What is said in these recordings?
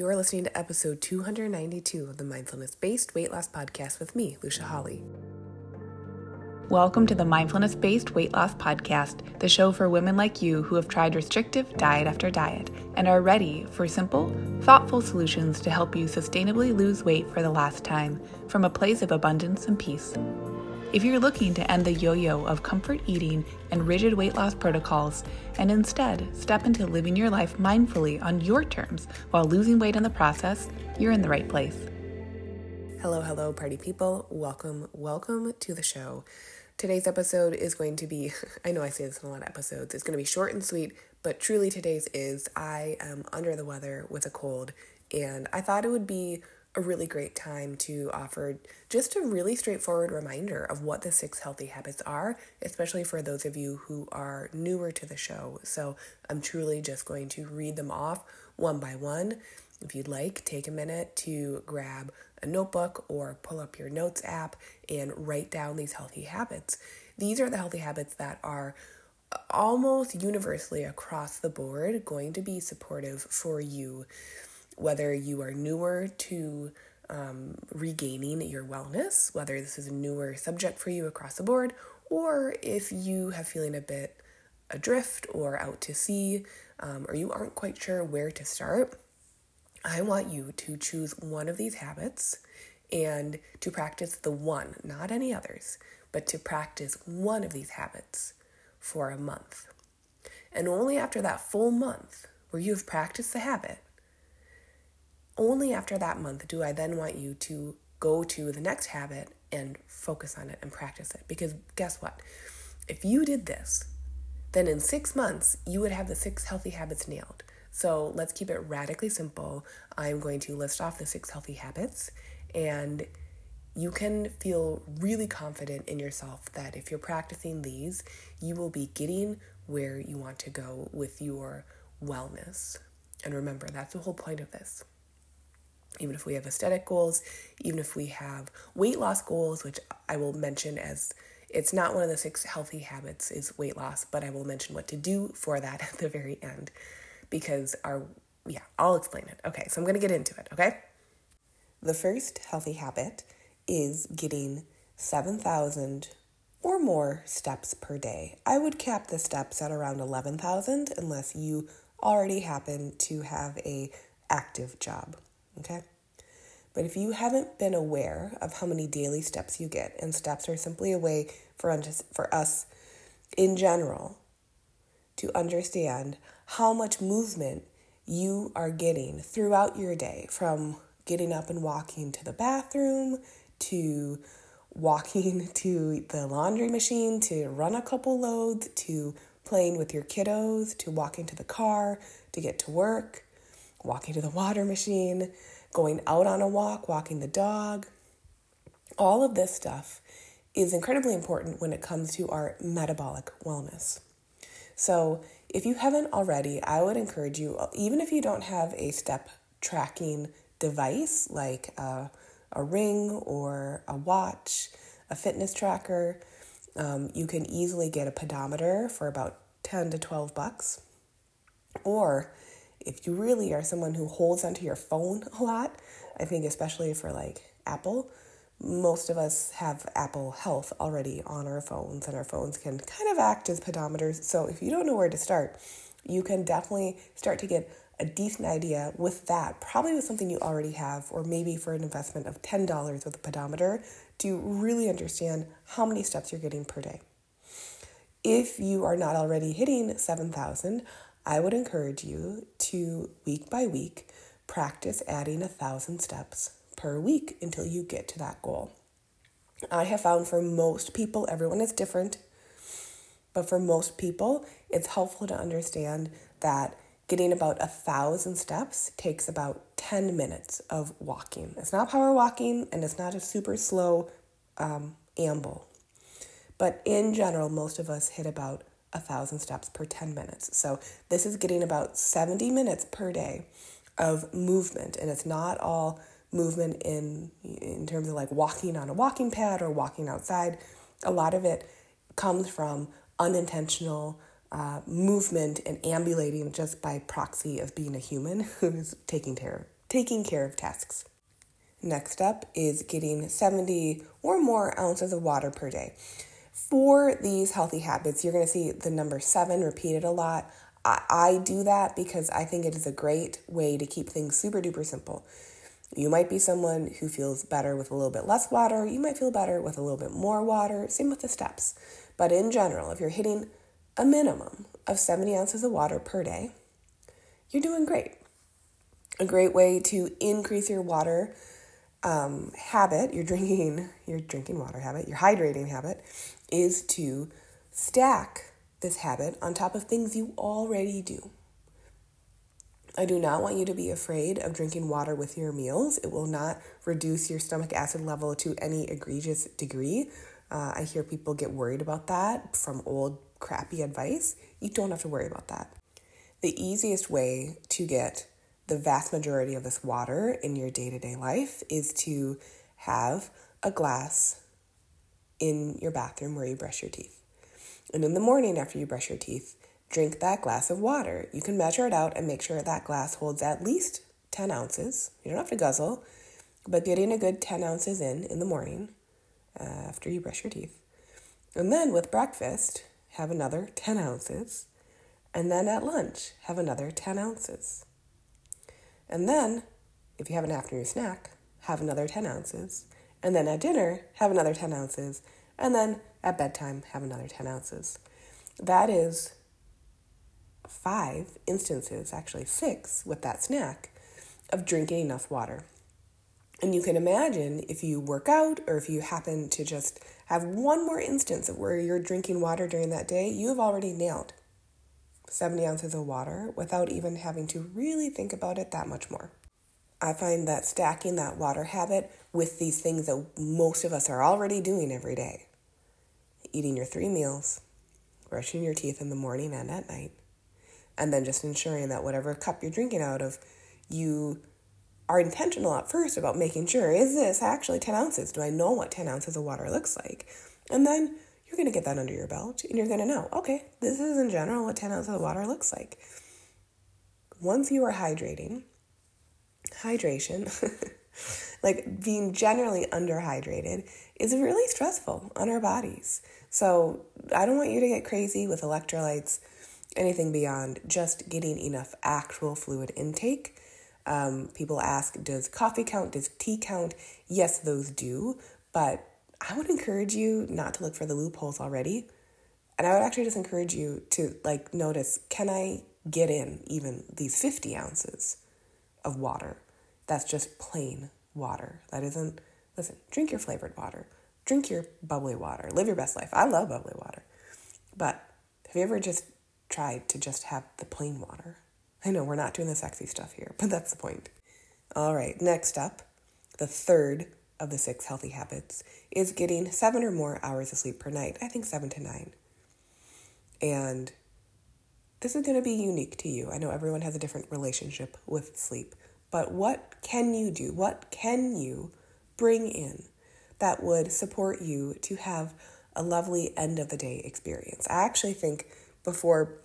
You are listening to episode 292 of the Mindfulness Based Weight Loss Podcast with me, Lucia Hawley. Welcome to the Mindfulness Based Weight Loss Podcast, the show for women like you who have tried restrictive diet after diet and are ready for simple, thoughtful solutions to help you sustainably lose weight for the last time from a place of abundance and peace. If you're looking to end the yo yo of comfort eating and rigid weight loss protocols and instead step into living your life mindfully on your terms while losing weight in the process, you're in the right place. Hello, hello, party people. Welcome, welcome to the show. Today's episode is going to be, I know I say this in a lot of episodes, it's going to be short and sweet, but truly today's is I am under the weather with a cold, and I thought it would be a really great time to offer just a really straightforward reminder of what the six healthy habits are, especially for those of you who are newer to the show. So I'm truly just going to read them off one by one. If you'd like, take a minute to grab a notebook or pull up your notes app and write down these healthy habits. These are the healthy habits that are almost universally across the board going to be supportive for you whether you are newer to um, regaining your wellness, whether this is a newer subject for you across the board, or if you have feeling a bit adrift or out to sea, um, or you aren't quite sure where to start, I want you to choose one of these habits and to practice the one, not any others, but to practice one of these habits for a month. And only after that full month where you have practiced the habit only after that month do I then want you to go to the next habit and focus on it and practice it. Because guess what? If you did this, then in six months, you would have the six healthy habits nailed. So let's keep it radically simple. I'm going to list off the six healthy habits, and you can feel really confident in yourself that if you're practicing these, you will be getting where you want to go with your wellness. And remember, that's the whole point of this even if we have aesthetic goals, even if we have weight loss goals, which I will mention as it's not one of the six healthy habits is weight loss, but I will mention what to do for that at the very end because our yeah, I'll explain it. Okay, so I'm going to get into it, okay? The first healthy habit is getting 7,000 or more steps per day. I would cap the steps at around 11,000 unless you already happen to have a active job okay? But if you haven't been aware of how many daily steps you get, and steps are simply a way for, us, for us in general to understand how much movement you are getting throughout your day from getting up and walking to the bathroom to walking to the laundry machine to run a couple loads to playing with your kiddos to walking to the car to get to work walking to the water machine, going out on a walk, walking the dog. All of this stuff is incredibly important when it comes to our metabolic wellness. So, if you haven't already, I would encourage you, even if you don't have a step tracking device like a, a ring or a watch, a fitness tracker, um, you can easily get a pedometer for about 10 to 12 bucks. Or if you really are someone who holds onto your phone a lot, I think especially for like Apple, most of us have Apple Health already on our phones, and our phones can kind of act as pedometers. So if you don't know where to start, you can definitely start to get a decent idea with that, probably with something you already have, or maybe for an investment of $10 with a pedometer to really understand how many steps you're getting per day. If you are not already hitting 7,000, I would encourage you to week by week practice adding a thousand steps per week until you get to that goal. I have found for most people, everyone is different, but for most people, it's helpful to understand that getting about a thousand steps takes about 10 minutes of walking. It's not power walking and it's not a super slow um, amble. But in general, most of us hit about a thousand steps per 10 minutes. So this is getting about 70 minutes per day of movement, and it's not all movement in in terms of like walking on a walking pad or walking outside. A lot of it comes from unintentional uh, movement and ambulating just by proxy of being a human who's taking care taking care of tasks. Next up is getting 70 or more ounces of water per day. For these healthy habits, you're going to see the number seven repeated a lot. I, I do that because I think it is a great way to keep things super duper simple. You might be someone who feels better with a little bit less water. You might feel better with a little bit more water. Same with the steps. But in general, if you're hitting a minimum of 70 ounces of water per day, you're doing great. A great way to increase your water um, habit, your drinking, your drinking water habit, your hydrating habit, is to stack this habit on top of things you already do. I do not want you to be afraid of drinking water with your meals. It will not reduce your stomach acid level to any egregious degree. Uh, I hear people get worried about that from old crappy advice. You don't have to worry about that. The easiest way to get the vast majority of this water in your day to day life is to have a glass in your bathroom where you brush your teeth. And in the morning after you brush your teeth, drink that glass of water. You can measure it out and make sure that glass holds at least 10 ounces. You don't have to guzzle, but getting a good 10 ounces in in the morning uh, after you brush your teeth. And then with breakfast, have another 10 ounces. And then at lunch, have another 10 ounces. And then, if you have an afternoon snack, have another 10 ounces. And then at dinner, have another 10 ounces. And then at bedtime, have another 10 ounces. That is five instances, actually six, with that snack of drinking enough water. And you can imagine if you work out or if you happen to just have one more instance of where you're drinking water during that day, you have already nailed 70 ounces of water without even having to really think about it that much more. I find that stacking that water habit with these things that most of us are already doing every day eating your three meals, brushing your teeth in the morning and at night, and then just ensuring that whatever cup you're drinking out of, you are intentional at first about making sure is this actually 10 ounces? Do I know what 10 ounces of water looks like? And then you're going to get that under your belt and you're going to know, okay, this is in general what 10 ounces of water looks like. Once you are hydrating, hydration, like being generally underhydrated, is really stressful on our bodies. So I don't want you to get crazy with electrolytes anything beyond just getting enough actual fluid intake. Um, people ask, does coffee count? Does tea count? Yes, those do, but I would encourage you not to look for the loopholes already. And I would actually just encourage you to like notice, can I get in even these 50 ounces of water? That's just plain water. That isn't, listen, drink your flavored water, drink your bubbly water, live your best life. I love bubbly water. But have you ever just tried to just have the plain water. I know we're not doing the sexy stuff here, but that's the point. All right, next up, the third of the six healthy habits is getting seven or more hours of sleep per night. I think seven to nine. And this is going to be unique to you. I know everyone has a different relationship with sleep, but what can you do? What can you bring in that would support you to have a lovely end of the day experience? I actually think before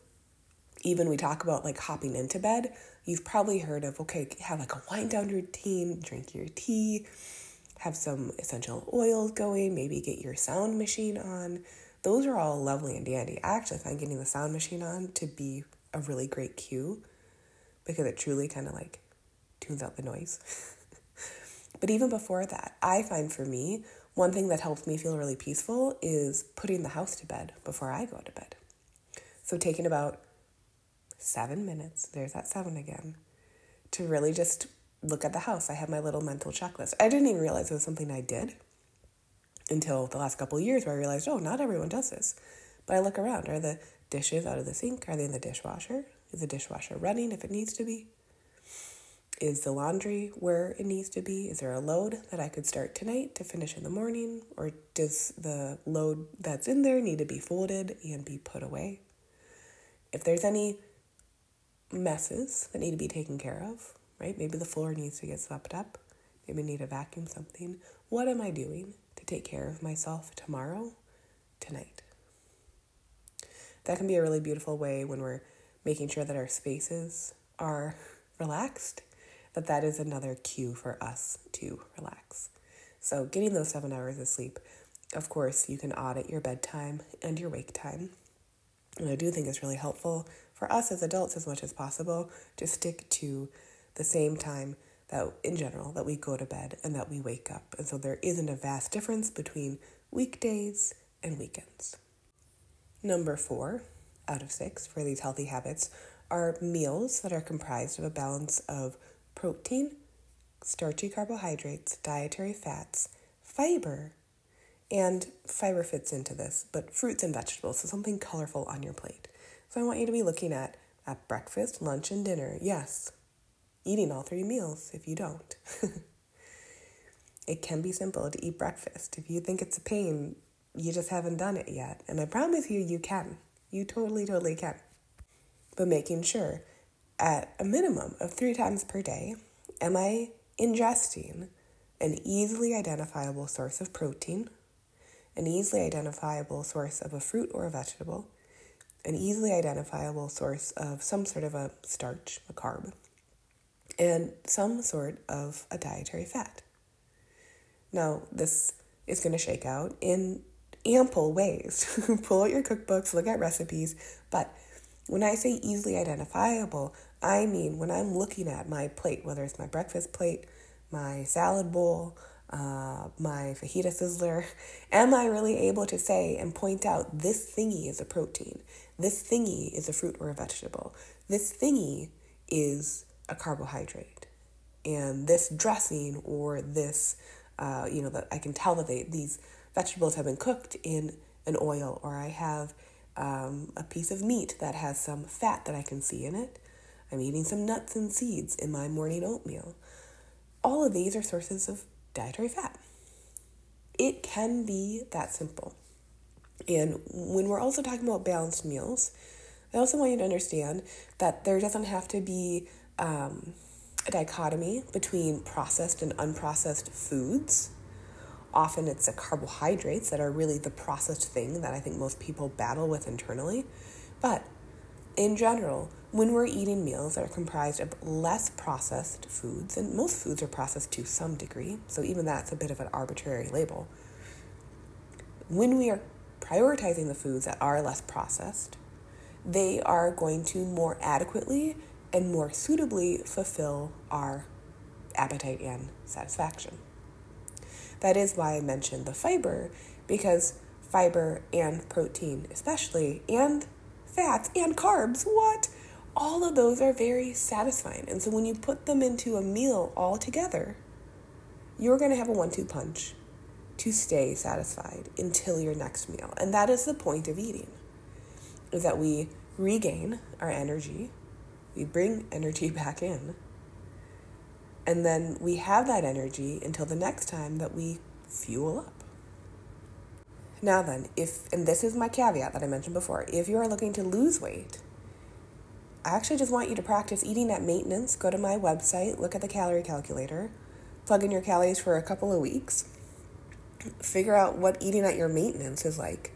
even we talk about like hopping into bed, you've probably heard of okay, have like a wind down routine, drink your tea, have some essential oils going, maybe get your sound machine on. Those are all lovely and dandy. I actually find getting the sound machine on to be a really great cue because it truly kind of like tunes out the noise. but even before that, I find for me, one thing that helps me feel really peaceful is putting the house to bed before I go to bed. So taking about seven minutes, there's that seven again, to really just look at the house. I have my little mental checklist. I didn't even realize it was something I did until the last couple of years where I realized, oh, not everyone does this. But I look around. Are the dishes out of the sink? Are they in the dishwasher? Is the dishwasher running if it needs to be? Is the laundry where it needs to be? Is there a load that I could start tonight to finish in the morning? Or does the load that's in there need to be folded and be put away? if there's any messes that need to be taken care of, right? Maybe the floor needs to get swept up. Maybe need to vacuum something. What am I doing to take care of myself tomorrow, tonight? That can be a really beautiful way when we're making sure that our spaces are relaxed that that is another cue for us to relax. So, getting those seven hours of sleep, of course, you can audit your bedtime and your wake time. And I do think it's really helpful for us as adults, as much as possible, to stick to the same time that, in general, that we go to bed and that we wake up. And so there isn't a vast difference between weekdays and weekends. Number four out of six for these healthy habits are meals that are comprised of a balance of protein, starchy carbohydrates, dietary fats, fiber, and fiber fits into this, but fruits and vegetables, so something colorful on your plate. So I want you to be looking at at breakfast, lunch, and dinner. Yes, eating all three meals if you don't. it can be simple to eat breakfast. If you think it's a pain, you just haven't done it yet. And I promise you, you can. You totally, totally can. But making sure at a minimum of three times per day, am I ingesting an easily identifiable source of protein, an easily identifiable source of a fruit or a vegetable, an easily identifiable source of some sort of a starch, a carb, and some sort of a dietary fat. Now, this is going to shake out in ample ways. Pull out your cookbooks, look at recipes, but when I say easily identifiable, I mean when I'm looking at my plate, whether it's my breakfast plate, my salad bowl, uh, my fajita sizzler, am I really able to say and point out this thingy is a protein? This thingy is a fruit or a vegetable. This thingy is a carbohydrate. And this dressing or this, uh, you know, that I can tell that they, these vegetables have been cooked in an oil, or I have um, a piece of meat that has some fat that I can see in it. I'm eating some nuts and seeds in my morning oatmeal. All of these are sources of dietary fat. It can be that simple. And when we're also talking about balanced meals, I also want you to understand that there doesn't have to be um, a dichotomy between processed and unprocessed foods. Often it's the carbohydrates that are really the processed thing that I think most people battle with internally. But in general, when we're eating meals that are comprised of less processed foods, and most foods are processed to some degree, so even that's a bit of an arbitrary label. When we are prioritizing the foods that are less processed, they are going to more adequately and more suitably fulfill our appetite and satisfaction. That is why I mentioned the fiber, because fiber and protein, especially, and fats and carbs, what? All of those are very satisfying. And so when you put them into a meal all together, you're going to have a one two punch to stay satisfied until your next meal. And that is the point of eating. Is that we regain our energy we bring energy back in. And then we have that energy until the next time that we fuel up. Now, then, if, and this is my caveat that I mentioned before, if you are looking to lose weight, I actually just want you to practice eating at maintenance. Go to my website, look at the calorie calculator, plug in your calories for a couple of weeks, figure out what eating at your maintenance is like,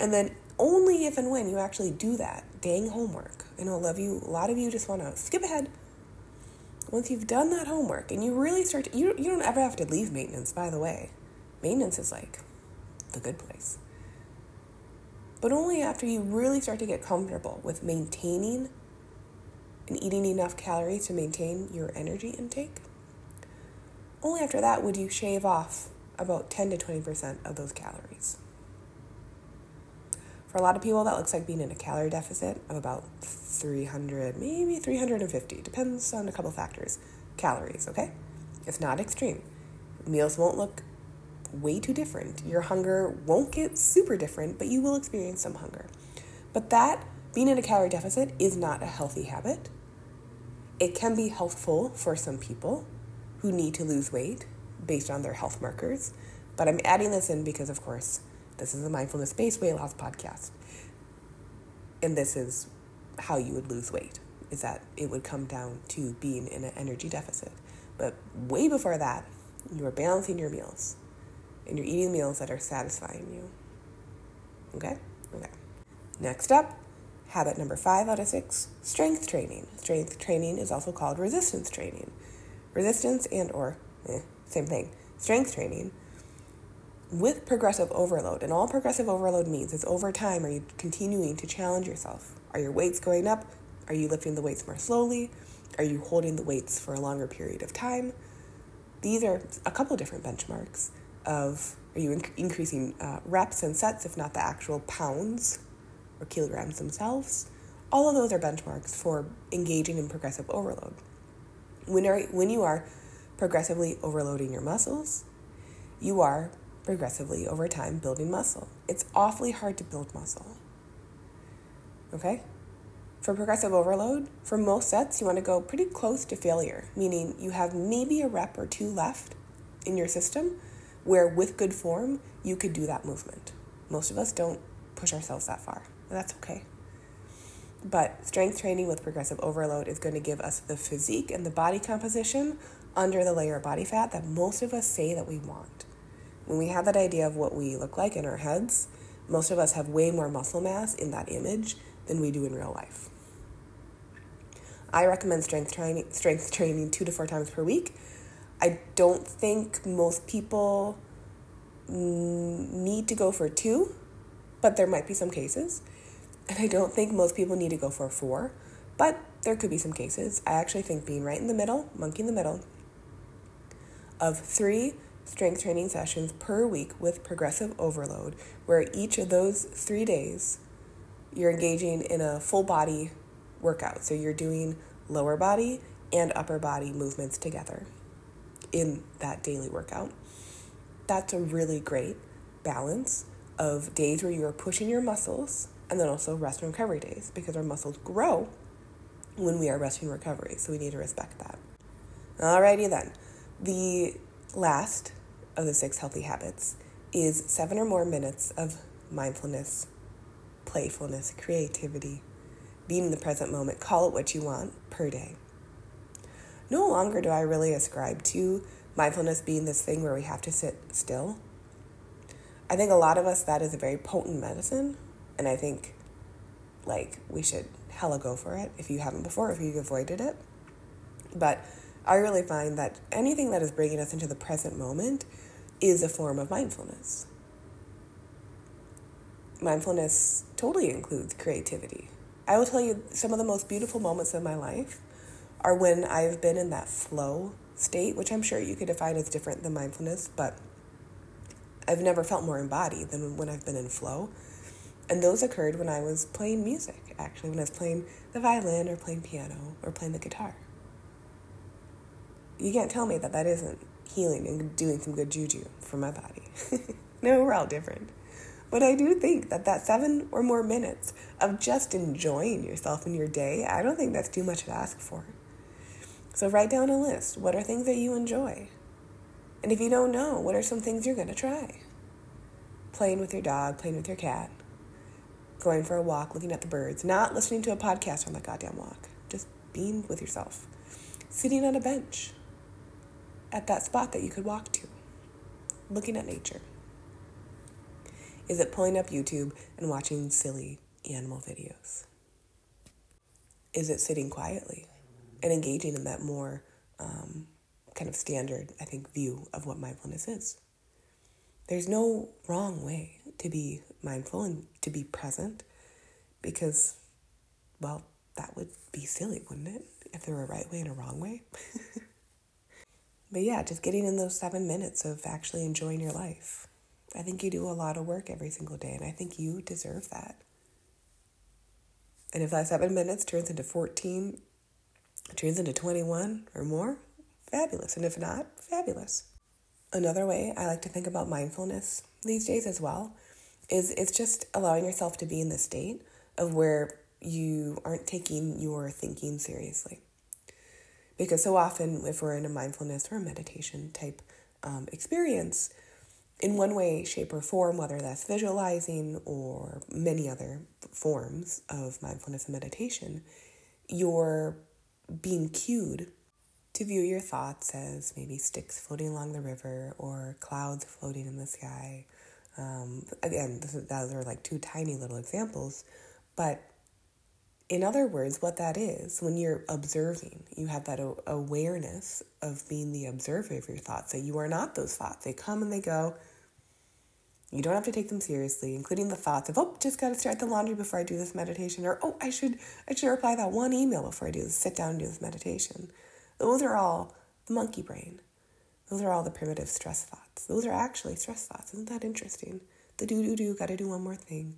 and then only if and when you actually do that dang homework. I know a lot of you, a lot of you just want to skip ahead. Once you've done that homework and you really start, to, you you don't ever have to leave maintenance. By the way, maintenance is like the good place. But only after you really start to get comfortable with maintaining and eating enough calories to maintain your energy intake. Only after that would you shave off about 10 to 20% of those calories. For a lot of people, that looks like being in a calorie deficit of about 300, maybe 350, depends on a couple factors. Calories, okay? It's not extreme. Meals won't look way too different. Your hunger won't get super different, but you will experience some hunger. But that, being in a calorie deficit, is not a healthy habit. It can be helpful for some people who need to lose weight based on their health markers, but I'm adding this in because, of course, this is a mindfulness based weight loss podcast. And this is how you would lose weight is that it would come down to being in an energy deficit. But way before that, you are balancing your meals and you're eating meals that are satisfying you. Okay? Okay. Next up, habit number five out of six strength training. Strength training is also called resistance training. resistance and or eh, same thing, strength training with progressive overload. And all progressive overload means is over time are you continuing to challenge yourself? Are your weights going up? Are you lifting the weights more slowly? Are you holding the weights for a longer period of time? These are a couple different benchmarks of are you inc- increasing uh, reps and sets, if not the actual pounds or kilograms themselves? All of those are benchmarks for engaging in progressive overload. When, are, when you are progressively overloading your muscles, you are progressively over time building muscle. It's awfully hard to build muscle. Okay? For progressive overload, for most sets, you want to go pretty close to failure, meaning you have maybe a rep or two left in your system where, with good form, you could do that movement. Most of us don't push ourselves that far, and that's okay. But strength training with progressive overload is going to give us the physique and the body composition under the layer of body fat that most of us say that we want. When we have that idea of what we look like in our heads, most of us have way more muscle mass in that image than we do in real life. I recommend strength training, strength training two to four times per week. I don't think most people need to go for two, but there might be some cases. And I don't think most people need to go for four, but there could be some cases. I actually think being right in the middle, monkey in the middle, of three strength training sessions per week with progressive overload, where each of those three days you're engaging in a full body workout. So you're doing lower body and upper body movements together in that daily workout. That's a really great balance of days where you are pushing your muscles and then also rest and recovery days because our muscles grow when we are resting and recovery. So we need to respect that. Alrighty then. The last of the six healthy habits is seven or more minutes of mindfulness, playfulness, creativity, being in the present moment, call it what you want per day. No longer do I really ascribe to mindfulness being this thing where we have to sit still. I think a lot of us, that is a very potent medicine, and I think like we should hella go for it if you haven't before, if you've avoided it. But I really find that anything that is bringing us into the present moment is a form of mindfulness. Mindfulness totally includes creativity. I will tell you some of the most beautiful moments of my life are when I've been in that flow state, which I'm sure you could define as different than mindfulness, but I've never felt more embodied than when I've been in flow. And those occurred when I was playing music, actually, when I was playing the violin or playing piano or playing the guitar. You can't tell me that that isn't healing and doing some good juju for my body. no, we're all different. But I do think that that seven or more minutes of just enjoying yourself in your day, I don't think that's too much to ask for. So write down a list. What are things that you enjoy? And if you don't know, what are some things you're going to try? Playing with your dog, playing with your cat, going for a walk, looking at the birds, not listening to a podcast on the goddamn walk, just being with yourself, sitting on a bench, at that spot that you could walk to, looking at nature? Is it pulling up YouTube and watching silly animal videos? Is it sitting quietly and engaging in that more um, kind of standard, I think, view of what mindfulness is? There's no wrong way to be mindful and to be present because, well, that would be silly, wouldn't it? If there were a right way and a wrong way. But yeah, just getting in those seven minutes of actually enjoying your life. I think you do a lot of work every single day, and I think you deserve that. And if that seven minutes turns into 14, turns into 21 or more, fabulous. And if not, fabulous. Another way I like to think about mindfulness these days as well is it's just allowing yourself to be in the state of where you aren't taking your thinking seriously. Because so often, if we're in a mindfulness or a meditation type um, experience, in one way, shape, or form, whether that's visualizing or many other forms of mindfulness and meditation, you're being cued to view your thoughts as maybe sticks floating along the river or clouds floating in the sky. Um, again, those are like two tiny little examples, but In other words, what that is, when you're observing, you have that awareness of being the observer of your thoughts, that you are not those thoughts. They come and they go. You don't have to take them seriously, including the thoughts of, oh, just got to start the laundry before I do this meditation, or oh, I should I should reply that one email before I do this, sit down and do this meditation. Those are all the monkey brain. Those are all the primitive stress thoughts. Those are actually stress thoughts. Isn't that interesting? The do do do, got to do one more thing.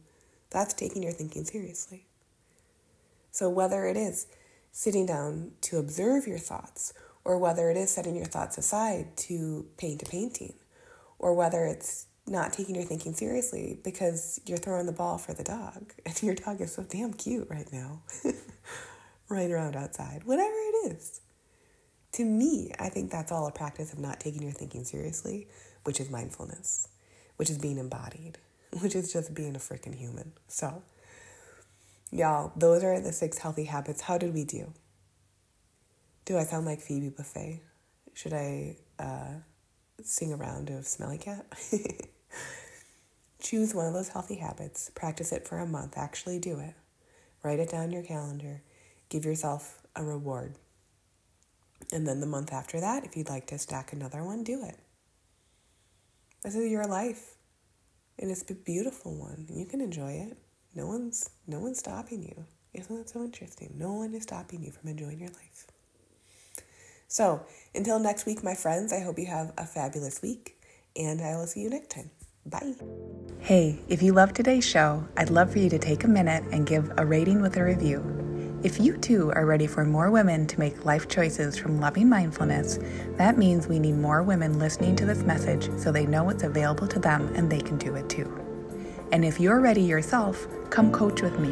That's taking your thinking seriously. So, whether it is sitting down to observe your thoughts, or whether it is setting your thoughts aside to paint a painting, or whether it's not taking your thinking seriously because you're throwing the ball for the dog and your dog is so damn cute right now, running around outside, whatever it is. To me, I think that's all a practice of not taking your thinking seriously, which is mindfulness, which is being embodied, which is just being a freaking human. So, Y'all, those are the six healthy habits. How did we do? Do I sound like Phoebe Buffay? Should I uh, sing a round of Smelly Cat? Choose one of those healthy habits, practice it for a month, actually do it. Write it down your calendar, give yourself a reward. And then the month after that, if you'd like to stack another one, do it. This is your life. And it's a beautiful one. You can enjoy it. No one's no one's stopping you. Isn't that so interesting? No one is stopping you from enjoying your life. So, until next week, my friends, I hope you have a fabulous week, and I will see you next time. Bye. Hey, if you love today's show, I'd love for you to take a minute and give a rating with a review. If you too are ready for more women to make life choices from loving mindfulness, that means we need more women listening to this message so they know it's available to them and they can do it too. And if you're ready yourself, come coach with me,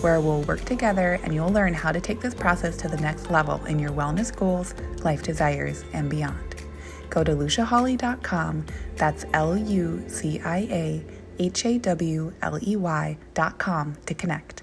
where we'll work together and you'll learn how to take this process to the next level in your wellness goals, life desires, and beyond. Go to luciahawley.com, that's L U C I A H A W L E Y.com to connect.